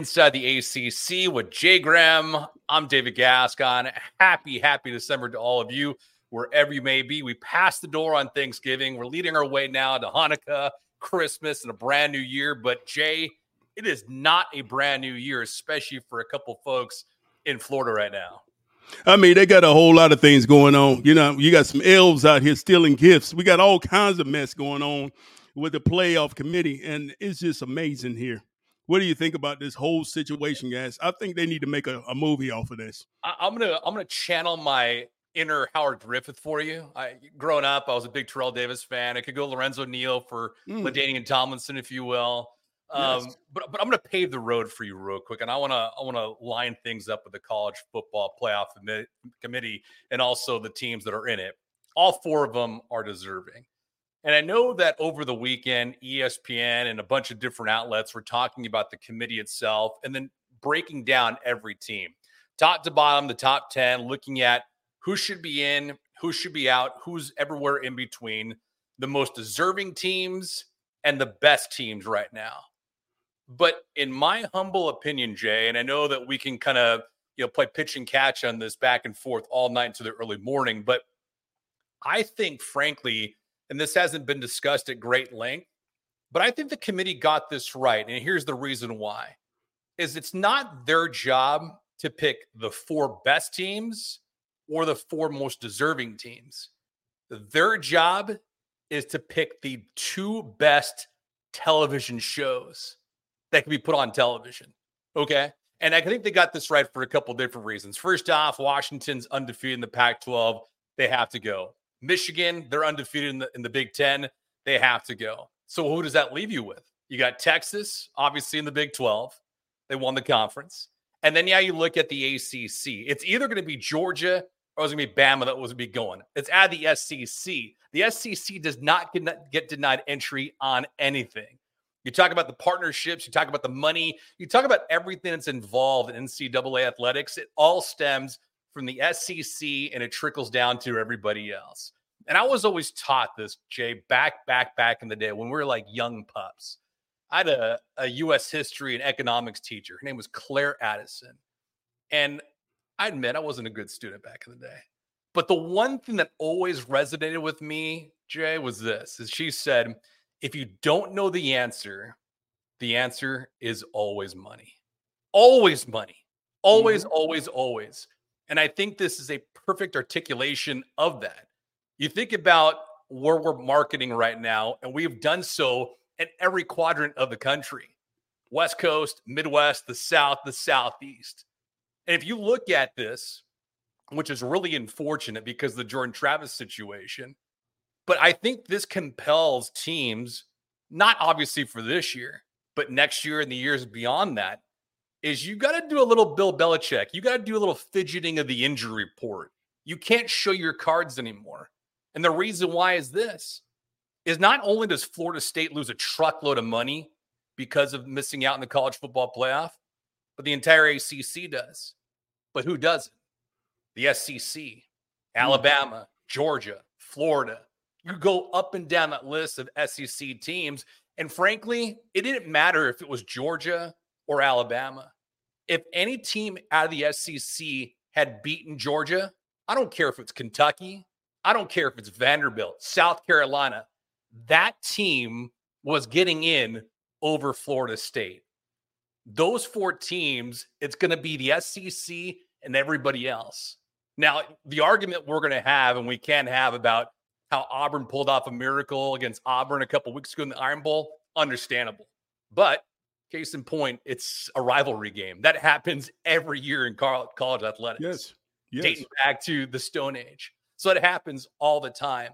inside the ACC with Jay Graham. I'm David Gascon. Happy, happy December to all of you, wherever you may be. We passed the door on Thanksgiving. We're leading our way now to Hanukkah, Christmas, and a brand new year. But, Jay, it is not a brand new year, especially for a couple folks in Florida right now. I mean, they got a whole lot of things going on. You know, you got some elves out here stealing gifts. We got all kinds of mess going on with the playoff committee, and it's just amazing here. What do you think about this whole situation, guys? I think they need to make a, a movie off of this. I, am gonna I'm gonna channel my inner Howard Griffith for you. I growing up, I was a big Terrell Davis fan. I could go Lorenzo Neal for mm. LaDainian Tomlinson, if you will. Um, yes. but but I'm going to pave the road for you real quick, and I want to I want to line things up with the college football playoff committee and also the teams that are in it. All four of them are deserving. And I know that over the weekend, ESPN and a bunch of different outlets were talking about the committee itself and then breaking down every team, top to bottom, the top 10, looking at who should be in, who should be out, who's everywhere in between, the most deserving teams and the best teams right now. But in my humble opinion, Jay, and I know that we can kind of you know play pitch and catch on this back and forth all night into the early morning, but I think, frankly, and this hasn't been discussed at great length, but I think the committee got this right. And here's the reason why is it's not their job to pick the four best teams or the four most deserving teams. Their job is to pick the two best television shows that can be put on television. Okay. And I think they got this right for a couple different reasons. First off, Washington's undefeated in the Pac 12. They have to go. Michigan, they're undefeated in the, in the Big Ten. They have to go. So who does that leave you with? You got Texas, obviously in the Big 12. They won the conference. And then, yeah, you look at the ACC. It's either going to be Georgia or it's going to be Bama that was going to be going. It's at the SEC. The SEC does not get, denied entry on anything. You talk about the partnerships, you talk about the money, you talk about everything that's involved in NCAA athletics. It all stems from the SEC and it trickles down to everybody else. And I was always taught this, Jay, back, back, back in the day when we were like young pups. I had a, a US history and economics teacher. Her name was Claire Addison. And I admit I wasn't a good student back in the day. But the one thing that always resonated with me, Jay, was this is she said, if you don't know the answer, the answer is always money. Always money. Always, mm-hmm. always, always. And I think this is a perfect articulation of that. You think about where we're marketing right now, and we've done so in every quadrant of the country West Coast, Midwest, the South, the Southeast. And if you look at this, which is really unfortunate because the Jordan Travis situation, but I think this compels teams, not obviously for this year, but next year and the years beyond that, is you got to do a little Bill Belichick. You got to do a little fidgeting of the injury report. You can't show your cards anymore. And the reason why is this is not only does Florida State lose a truckload of money because of missing out in the college football playoff, but the entire ACC does. But who doesn't? The SEC, hmm. Alabama, Georgia, Florida. You go up and down that list of SEC teams. And frankly, it didn't matter if it was Georgia or Alabama. If any team out of the SEC had beaten Georgia, I don't care if it's Kentucky, I don't care if it's Vanderbilt, South Carolina, that team was getting in over Florida State. Those four teams, it's going to be the SEC and everybody else. Now, the argument we're going to have and we can have about how Auburn pulled off a miracle against Auburn a couple weeks ago in the Iron Bowl, understandable. But Case in point, it's a rivalry game that happens every year in college athletics. Yes. yes. Dating back to the Stone Age. So it happens all the time.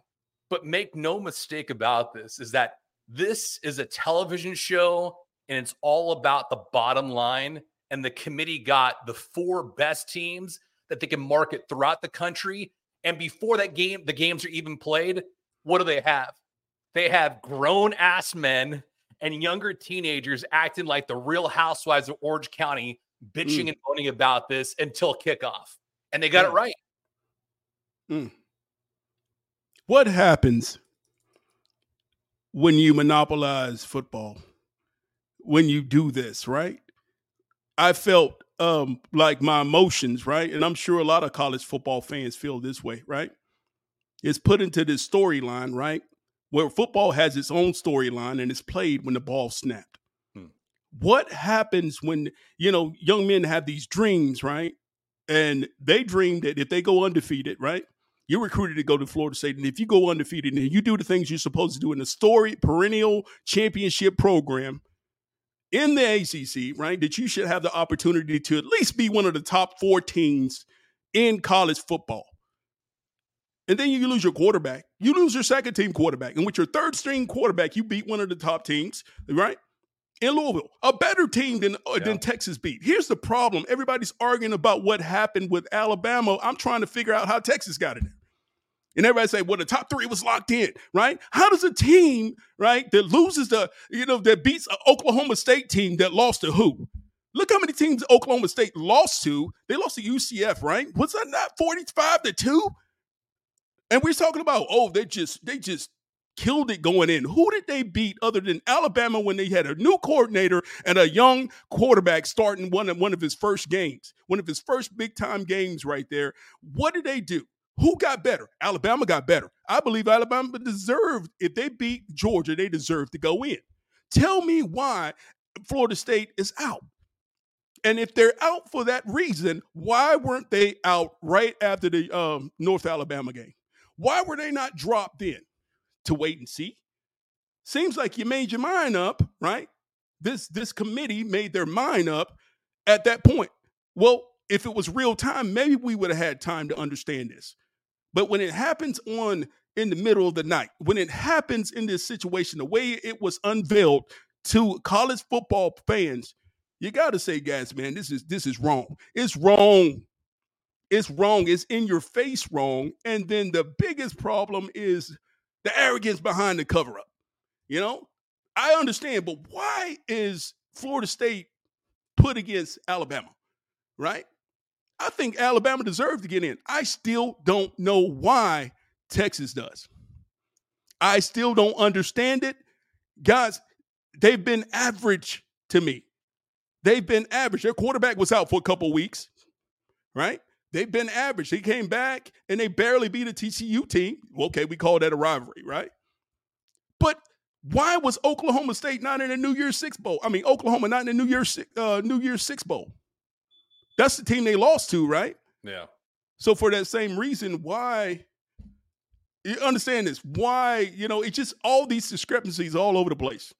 But make no mistake about this is that this is a television show and it's all about the bottom line. And the committee got the four best teams that they can market throughout the country. And before that game, the games are even played, what do they have? They have grown ass men and younger teenagers acting like the real housewives of Orange County, bitching mm. and moaning about this until kickoff. And they got it right. Mm. What happens when you monopolize football? When you do this, right? I felt um, like my emotions, right? And I'm sure a lot of college football fans feel this way, right? It's put into this storyline, right? Where football has its own storyline and it's played when the ball snapped. Hmm. What happens when, you know, young men have these dreams, right? And they dream that if they go undefeated, right? You're recruited to go to Florida State. And if you go undefeated and you do the things you're supposed to do in a story perennial championship program, in the ACC, right, that you should have the opportunity to at least be one of the top four teams in college football. And then you lose your quarterback. You lose your second team quarterback. And with your third string quarterback, you beat one of the top teams, right? In Louisville, a better team than, uh, yeah. than Texas beat. Here's the problem everybody's arguing about what happened with Alabama. I'm trying to figure out how Texas got it. And everybody say, well, the top three was locked in, right? How does a team, right, that loses the, you know, that beats an Oklahoma State team that lost to who? Look how many teams Oklahoma State lost to. They lost to UCF, right? Was that not 45 to 2? And we're talking about, oh, they just, they just killed it going in. Who did they beat other than Alabama when they had a new coordinator and a young quarterback starting one of one of his first games, one of his first big time games right there? What did they do? Who got better? Alabama got better. I believe Alabama deserved, if they beat Georgia, they deserve to go in. Tell me why Florida State is out. And if they're out for that reason, why weren't they out right after the um, North Alabama game? Why were they not dropped in? To wait and see? Seems like you made your mind up, right? This this committee made their mind up at that point. Well, if it was real time, maybe we would have had time to understand this. But when it happens on in the middle of the night, when it happens in this situation, the way it was unveiled to college football fans, you got to say, guys, man, this is this is wrong. It's wrong. It's wrong. It's in your face wrong. And then the biggest problem is the arrogance behind the cover up. You know, I understand, but why is Florida State put against Alabama? Right? I think Alabama deserved to get in. I still don't know why Texas does. I still don't understand it. Guys, they've been average to me. They've been average. Their quarterback was out for a couple weeks, right? They've been average. He came back and they barely beat a TCU team. Okay, we call that a rivalry, right? But why was Oklahoma State not in a New Year's Six bowl? I mean, Oklahoma not in a New Year's uh, New Year's Six bowl. That's the team they lost to, right? Yeah. So for that same reason, why you understand this? Why, you know, it's just all these discrepancies all over the place.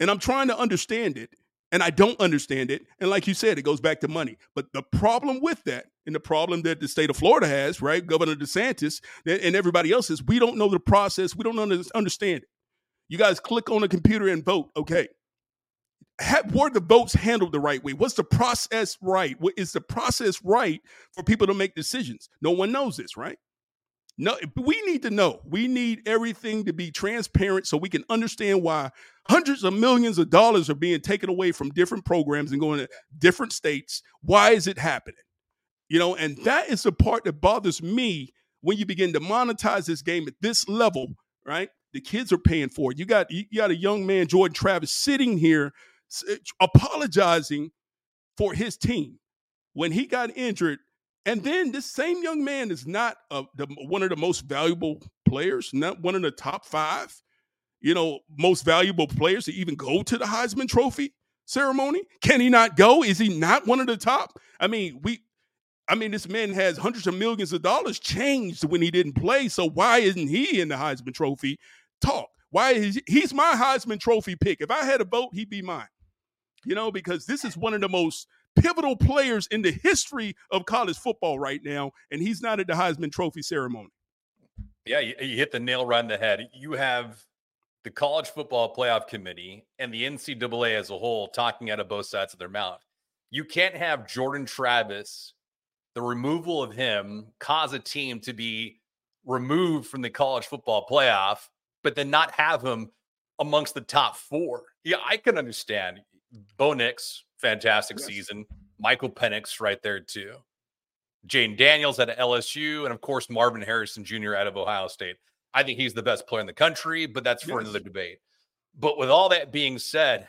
And I'm trying to understand it, and I don't understand it. And like you said, it goes back to money. But the problem with that, and the problem that the state of Florida has, right, Governor DeSantis and everybody else is, we don't know the process. We don't understand it. You guys click on a computer and vote. Okay have, were the votes handled the right way? What's the process right? Is the process right for people to make decisions? No one knows this, right? No, we need to know. We need everything to be transparent so we can understand why hundreds of millions of dollars are being taken away from different programs and going to different states. Why is it happening? You know, and that is the part that bothers me when you begin to monetize this game at this level, right? The kids are paying for it. You got you got a young man, Jordan Travis, sitting here apologizing for his team when he got injured. And then this same young man is not a, the, one of the most valuable players, not one of the top five, you know, most valuable players to even go to the Heisman Trophy ceremony. Can he not go? Is he not one of the top? I mean, we, I mean, this man has hundreds of millions of dollars changed when he didn't play. So why isn't he in the Heisman Trophy talk? Why is he's my Heisman Trophy pick? If I had a vote, he'd be mine you know, because this is one of the most pivotal players in the history of college football right now, and he's not at the Heisman Trophy ceremony. Yeah, you, you hit the nail right on the head. You have the college football playoff committee and the NCAA as a whole talking out of both sides of their mouth. You can't have Jordan Travis, the removal of him, cause a team to be removed from the college football playoff, but then not have him amongst the top four. Yeah, I can understand. Bo Nix, fantastic yes. season. Michael Penix right there too. Jayden Daniels at LSU, and of course Marvin Harrison Jr. out of Ohio State. I think he's the best player in the country, but that's for yes. another debate. But with all that being said,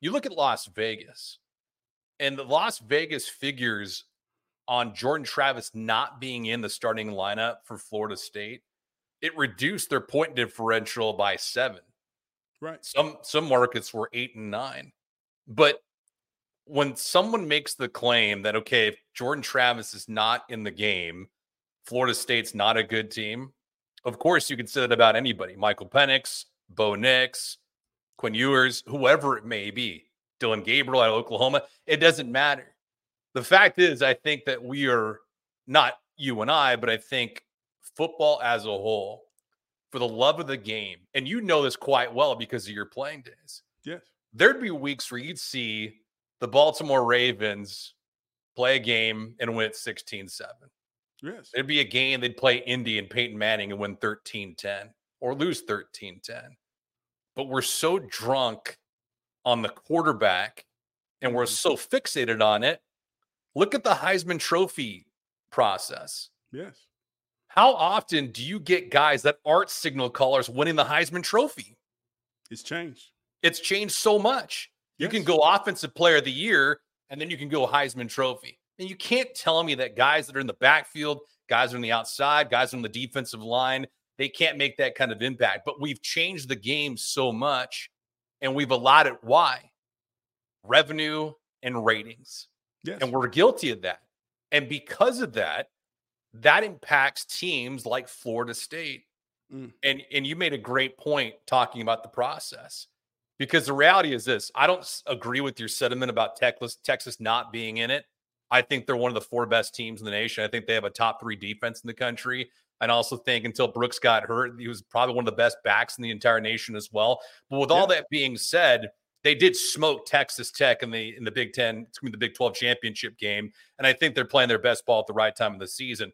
you look at Las Vegas, And the Las Vegas figures on Jordan Travis not being in the starting lineup for Florida State, it reduced their point differential by seven. Right. Some some markets were eight and nine. But when someone makes the claim that okay, if Jordan Travis is not in the game, Florida State's not a good team. Of course, you can say that about anybody. Michael Penix, Bo Nix, Quinn Ewers, whoever it may be, Dillon Gabriel at Oklahoma. It doesn't matter. The fact is, I think that we are not you and I, but I think football as a whole, for the love of the game, and you know this quite well because of your playing days. Yes. There'd be weeks where you'd see the Baltimore Ravens play a game and win it 16 7. Yes. It'd be a game they'd play Indy and Peyton Manning and win 13 10 or lose 13 10. But we're so drunk on the quarterback and we're mm-hmm. so fixated on it. Look at the Heisman Trophy process. Yes. How often do you get guys that aren't signal callers winning the Heisman Trophy? It's changed. It's changed so much. You can go offensive player of the year and then you can go Heisman Trophy. And you can't tell me that guys that are in the backfield, guys are on the outside, guys on the defensive line, they can't make that kind of impact. But we've changed the game so much and we've allowed it. Why? Revenue and ratings. Yes. And we're guilty of that. And because of that, that impacts teams like Florida State. Mm. And and you made a great point talking about the process. Because the reality is this, I don't agree with your sentiment about Texas Texas not being in it. I think they're one of the four best teams in the nation. I think they have a top 3 defense in the country. I also think until Brooks got hurt, he was probably one of the best backs in the entire nation as well. But with yeah. all that being said, they did smoke Texas Tech in the in the Big Ten, the Big 12 championship game. And I think they're playing their best ball at the right time of the season.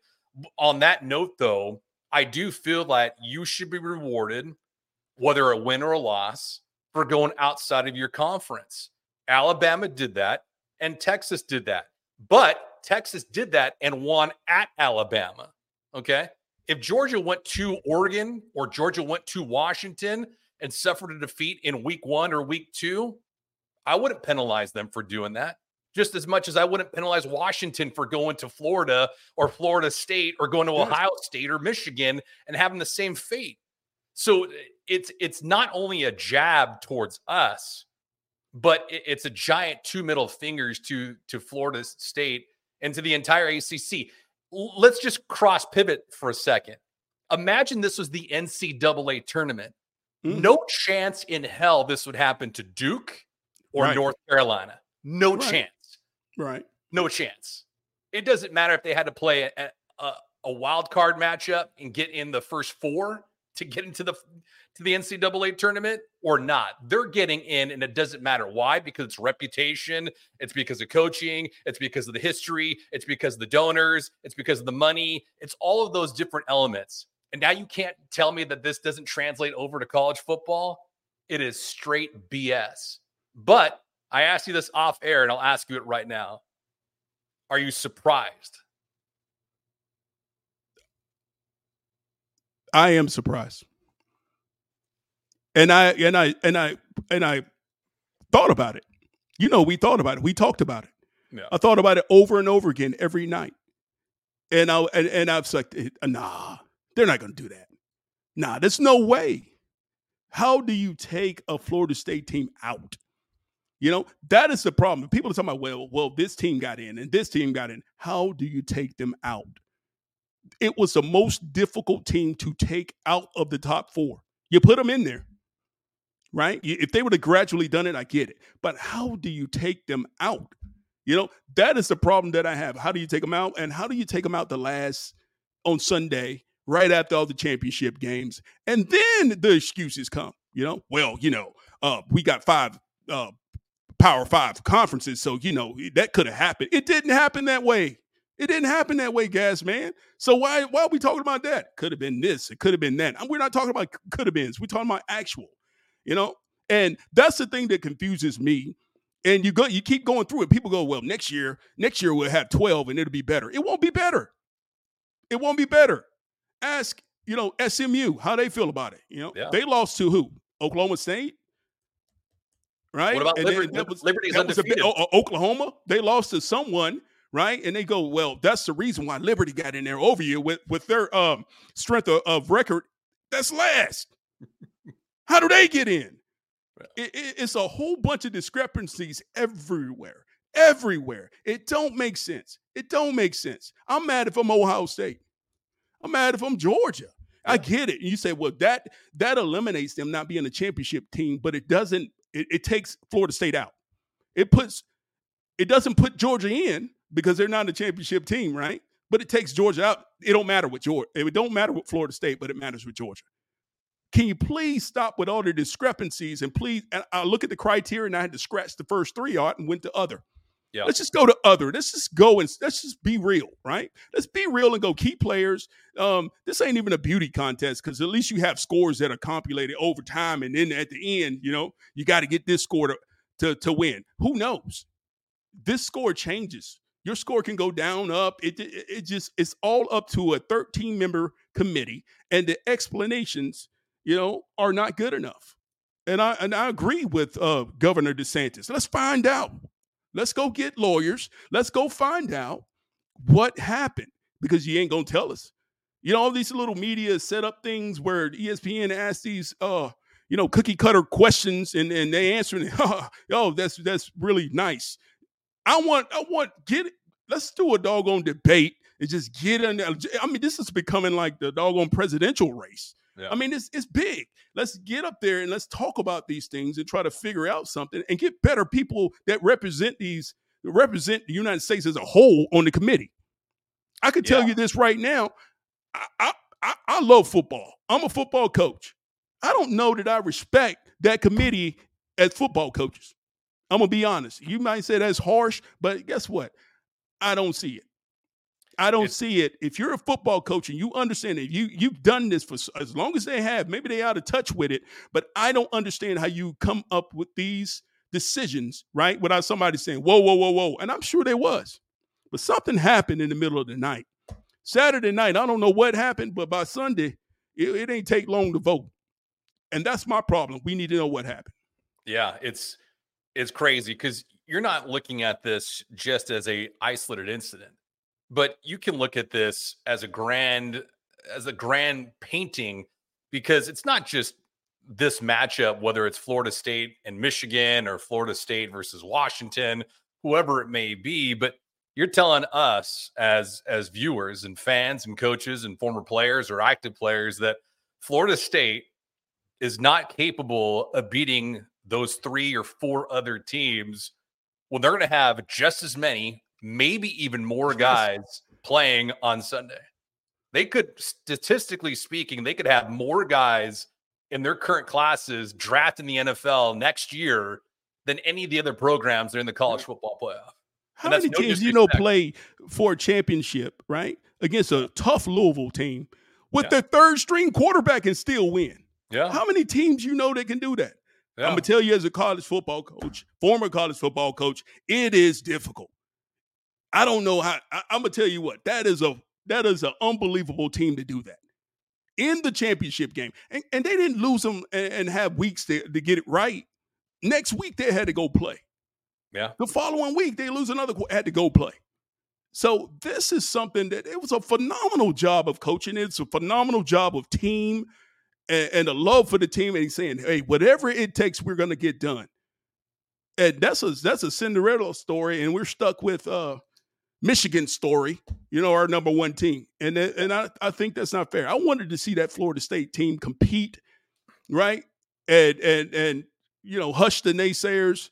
On that note, though, I do feel that you should be rewarded, whether a win or a loss, for going outside of your conference. Alabama did that, and Texas did that. But Texas did that and won at Alabama. Okay. If Georgia went to Oregon or Georgia went to Washington and suffered a defeat in week one or week two, I wouldn't penalize them for doing that just as much as I wouldn't penalize Washington for going to Florida or Florida State or going to Ohio State or Michigan and having the same fate. So it's it's not only a jab towards us, but it's a giant two middle fingers to to Florida State and to the entire ACC. Let's just cross pivot for a second. Imagine this was the NCAA tournament. Mm. No chance in hell this would happen to Duke or right. North Carolina. No right. chance. Right. No chance. It doesn't matter if they had to play a, a, a wild card matchup and get in the first four to get into the to the NCAA tournament or not. They're getting in, and it doesn't matter why, because it's reputation, it's because of coaching, it's because of the history, it's because of the donors, it's because of the money, it's all of those different elements. And now you can't tell me that this doesn't translate over to college football. It is straight BS. But I asked you this off air, and I'll ask you it right now. Are you surprised? I am surprised. And I and I and I and I thought about it. You know, we thought about it. We talked about it. Yeah. I thought about it over and over again every night. And I and, and I was like, nah, they're not gonna do that. Nah, there's no way. How do you take a Florida State team out? You know, that is the problem. People are talking about, well, well, this team got in and this team got in. How do you take them out? It was the most difficult team to take out of the top four. You put them in there, right? If they would have gradually done it, I get it. But how do you take them out? You know, that is the problem that I have. How do you take them out? And how do you take them out the last on Sunday, right after all the championship games? And then the excuses come, you know, well, you know, uh, we got five uh, Power Five conferences. So, you know, that could have happened. It didn't happen that way. It didn't happen that way, gas man. So why why are we talking about that? Could have been this. It could have been that. We're not talking about could have beens. We're talking about actual. You know, and that's the thing that confuses me. And you go, you keep going through it. People go, well, next year, next year we'll have twelve, and it'll be better. It won't be better. It won't be better. Ask, you know, SMU how they feel about it. You know, yeah. they lost to who? Oklahoma State. right? What about and Liberty? That was, Liberty's that undefeated. Was a, Oklahoma, they lost to someone, right? And they go, well, that's the reason why Liberty got in there over you with with their um, strength of, of record. That's last. How do they get in? It, it, it's a whole bunch of discrepancies everywhere, everywhere. It don't make sense. It don't make sense. I'm mad if I'm Ohio State. I'm mad if I'm Georgia. I get it. And you say, well, that that eliminates them not being a championship team, but it doesn't. It, it takes Florida State out. It puts. It doesn't put Georgia in because they're not a championship team, right? But it takes Georgia out. It don't matter with Georgia. It don't matter with Florida State, but it matters with Georgia. Can you please stop with all the discrepancies and please? And I look at the criteria and I had to scratch the first three out and went to other. Yeah. Let's just go to other. Let's just go and let's just be real, right? Let's be real and go key players. Um, this ain't even a beauty contest because at least you have scores that are compulated over time, and then at the end, you know, you got to get this score to, to to win. Who knows? This score changes. Your score can go down, up. It, it, it just it's all up to a 13 member committee, and the explanations, you know, are not good enough. And I and I agree with uh, Governor DeSantis. Let's find out Let's go get lawyers. Let's go find out what happened because you ain't gonna tell us. You know, all these little media set up things where ESPN asks these uh, you know, cookie cutter questions and, and they answer it. oh, that's that's really nice. I want I want get it. Let's do a doggone debate and just get in there. I mean, this is becoming like the doggone presidential race. Yeah. I mean, it's it's big. Let's get up there and let's talk about these things and try to figure out something and get better people that represent these represent the United States as a whole on the committee. I can tell yeah. you this right now. I, I I love football. I'm a football coach. I don't know that I respect that committee as football coaches. I'm gonna be honest. You might say that's harsh, but guess what? I don't see it. I don't see it. If you're a football coach and you understand it, you you've done this for as long as they have. Maybe they out of touch with it, but I don't understand how you come up with these decisions, right? Without somebody saying, "Whoa, whoa, whoa, whoa," and I'm sure there was, but something happened in the middle of the night. Saturday night, I don't know what happened, but by Sunday, it, it ain't take long to vote, and that's my problem. We need to know what happened. Yeah, it's it's crazy because you're not looking at this just as a isolated incident but you can look at this as a grand as a grand painting because it's not just this matchup whether it's Florida State and Michigan or Florida State versus Washington whoever it may be but you're telling us as as viewers and fans and coaches and former players or active players that Florida State is not capable of beating those three or four other teams well, they're going to have just as many maybe even more guys playing on Sunday. They could, statistically speaking, they could have more guys in their current classes drafted in the NFL next year than any of the other programs that are in the college football playoff. How many no teams you know play for a championship, right? Against a tough Louisville team with yeah. their third string quarterback and still win. Yeah. How many teams you know that can do that? Yeah. I'm gonna tell you as a college football coach, former college football coach, it is difficult. I don't know how. I, am gonna tell you what that is a that is an unbelievable team to do that in the championship game, and, and they didn't lose them and, and have weeks to, to get it right. Next week they had to go play. Yeah. The following week they lose another had to go play. So this is something that it was a phenomenal job of coaching. It's a phenomenal job of team and, and a love for the team. And he's saying, "Hey, whatever it takes, we're going to get done." And that's a that's a Cinderella story, and we're stuck with uh Michigan story, you know, our number one team. And and I, I think that's not fair. I wanted to see that Florida State team compete, right? And and and you know, hush the naysayers.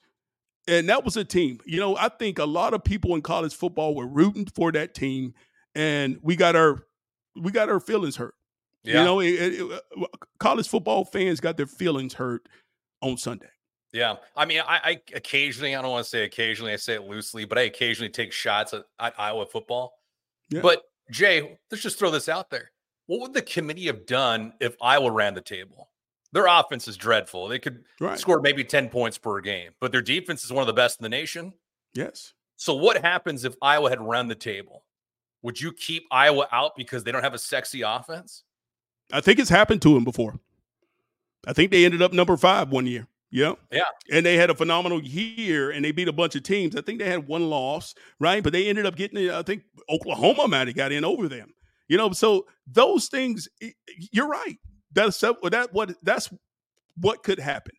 And that was a team. You know, I think a lot of people in college football were rooting for that team, and we got our we got our feelings hurt. Yeah. You know, it, it, it, uh, college football fans got their feelings hurt on Sunday. Yeah, I mean, I, I, occasionally, I don't want to say occasionally, I say it loosely, but I occasionally take shots at, at Iowa football. Yeah. But Jay, let's just throw this out there. What would the committee have done if Iowa ran the table? Their offense is dreadful. They could right. score maybe 10 points per game, but their defense is one of the best in the nation. Yes. So, what happens if Iowa had run the table? Would you keep Iowa out because they don't have a sexy offense? I think it's happened to them before. I think they ended up number five one year. Yeah. Yeah. And they had a phenomenal year and they beat a bunch of teams. I think they had one loss, right? But they ended up getting, it. I think Oklahoma might have got in over them. You know, so those things, you're right. That's that what that's what could happen.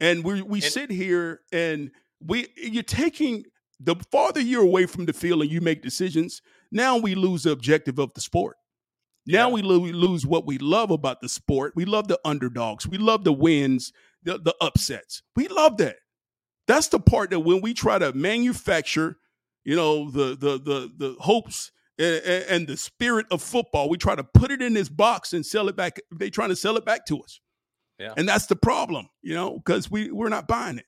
And we we and, sit here and we you're taking the farther you're away from the field and you make decisions, now we lose the objective of the sport. Now yeah. we lose what we love about the sport. We love the underdogs. We love the wins, the, the upsets. We love that. That's the part that when we try to manufacture, you know, the the the the hopes and, and the spirit of football, we try to put it in this box and sell it back. They trying to sell it back to us. Yeah. And that's the problem, you know, because we we're not buying it.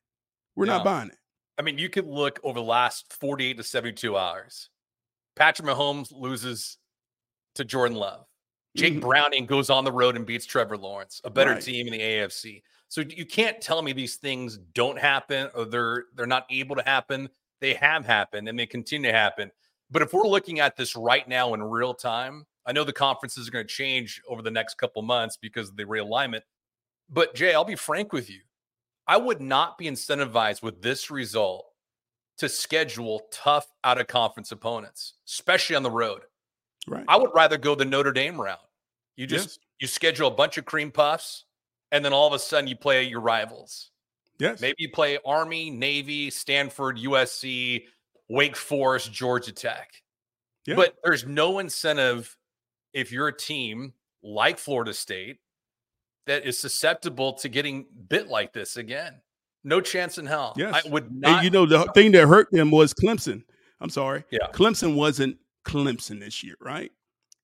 We're yeah. not buying it. I mean, you could look over the last 48 to 72 hours. Patrick Mahomes loses to Jordan Love. Jake mm-hmm. Browning goes on the road and beats Trevor Lawrence, a better right. team in the AFC. So you can't tell me these things don't happen or they're they're not able to happen. They have happened and they continue to happen. But if we're looking at this right now in real time, I know the conferences are going to change over the next couple months because of the realignment. But Jay, I'll be frank with you. I would not be incentivized with this result to schedule tough out of conference opponents, especially on the road. Right. I would rather go the Notre Dame route. You just yes. you schedule a bunch of cream puffs, and then all of a sudden you play your rivals. Yes. Maybe you play Army, Navy, Stanford, USC, Wake Forest, Georgia Tech. Yeah. But there's no incentive if you're a team like Florida State that is susceptible to getting bit like this again. No chance in hell. Yes. I would not. And you know, the thing that hurt them was Clemson. I'm sorry. Yeah. Clemson wasn't Clemson this year, right?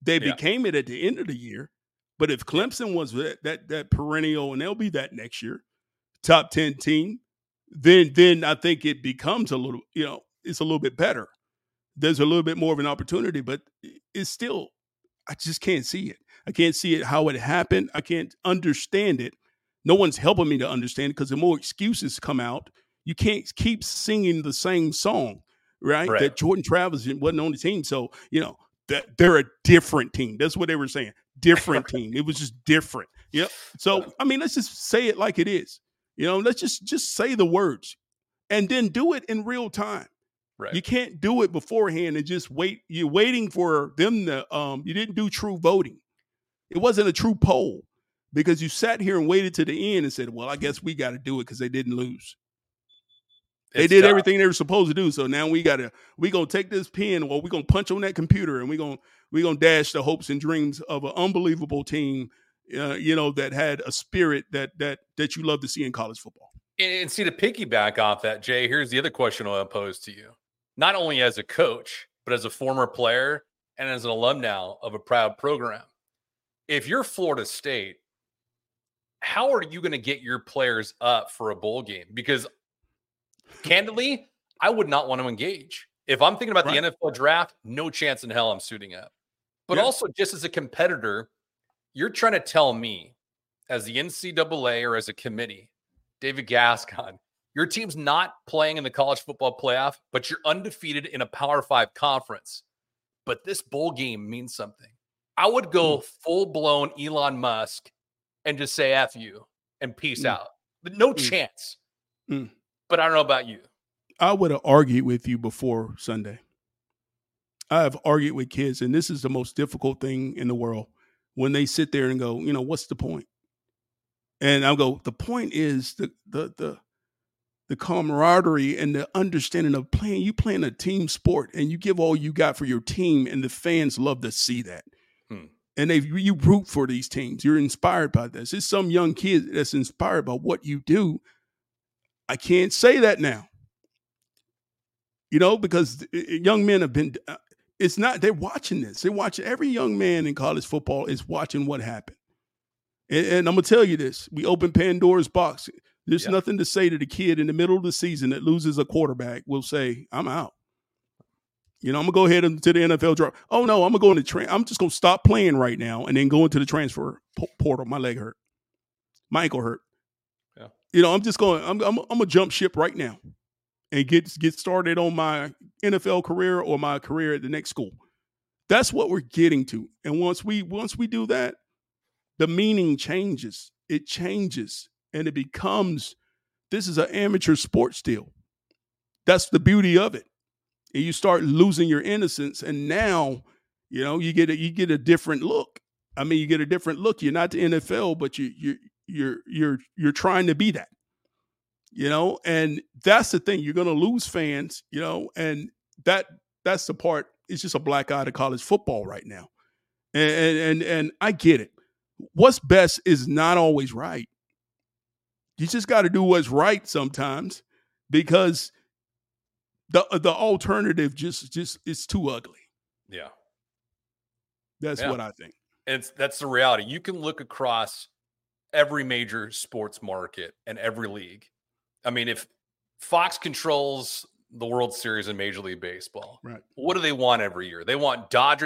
They yeah. became it at the end of the year. But if Clemson was that, that that perennial, and they'll be that next year, top 10 team, then then I think it becomes a little, you know, it's a little bit better. There's a little bit more of an opportunity, but it's still, I just can't see it. I can't see it how it happened. I can't understand it. No one's helping me to understand it because the more excuses come out, you can't keep singing the same song, right? right. That Jordan Travis wasn't on the team. So, you know, that they're a different team. That's what they were saying. Different team. It was just different. Yep. So, I mean, let's just say it like it is. You know, let's just just say the words and then do it in real time. Right. You can't do it beforehand and just wait. You're waiting for them to um you didn't do true voting. It wasn't a true poll because you sat here and waited to the end and said, "Well, I guess we got to do it because they didn't lose." They did tough. everything they were supposed to do. So now we gotta we gonna take this pen or we gonna punch on that computer and we gonna we gonna dash the hopes and dreams of an unbelievable team, uh, you know, that had a spirit that that that you love to see in college football. And see to piggyback off that, Jay. Here's the other question I'll pose to you: not only as a coach, but as a former player and as an alum now of a proud program if you're Florida State, how are you going to get your players up for a bowl game? Because candidly, I would not want to engage. If I'm thinking about right. the NFL draft, no chance in hell I'm suiting up. But yeah. also, just as a competitor, you're trying to tell me, as the NCAA or as a committee, David Gascon, your team's not playing in the college football playoff, but you're undefeated in a Power Five conference. But this bowl game means something. I would go mm. full blown Elon Musk and just say F you and peace mm. out. But no mm. chance. But I don't know about you. I would have argued with you before Sunday. I have argued with kids, and this is the most difficult thing in the world when they sit there and go, you know, what's the point? And I'll go, the point is the the the the camaraderie and the understanding of playing. You playing a team sport, and you give all you got for your team, and the fans love to see that. Hmm. And they you root for these teams. You're inspired by this. It's some young kid that's inspired by what you do. I can't say that now. You know, because young men have been. Uh, it's not. They're watching this. They're watching. Every young man in college football is watching what happened. And, and I'm gonna tell you this: we open Pandora's box. There's nothing to say to the kid in the middle of the season that loses a quarterback. Will say, "I'm out." You know, I'm gonna go ahead into the NFL draft. Oh no, I'm gonna go into train. I'm just gonna stop playing right now and then go into the transfer portal. My leg hurt. My ankle hurt. You know, I'm just going. I'm, I'm I'm gonna jump ship right now and get get started on my NFL career or my career at the next school. That's what we're getting to. And once we once we do that, the meaning changes. It changes and it becomes this is an amateur sports deal. That's the beauty of it. And you start losing your innocence, and now, you know, you get a you get a different look. I mean, you get a different look. You're not the NFL, but you you you're you're you're trying to be that. You know, and that's the thing. You're gonna lose fans, you know, and that that's the part. It's just a black eye to college football right now. And and and, and I get it. What's best is not always right. You just got to do what's right sometimes because the the alternative just just it's too ugly. Yeah. That's Yeah. what I think. And it's, that's the reality. You can look across every major sports market and every league. I mean, if Fox controls the World Series in Major League Baseball, Right. what do they want every year? They want Dodgers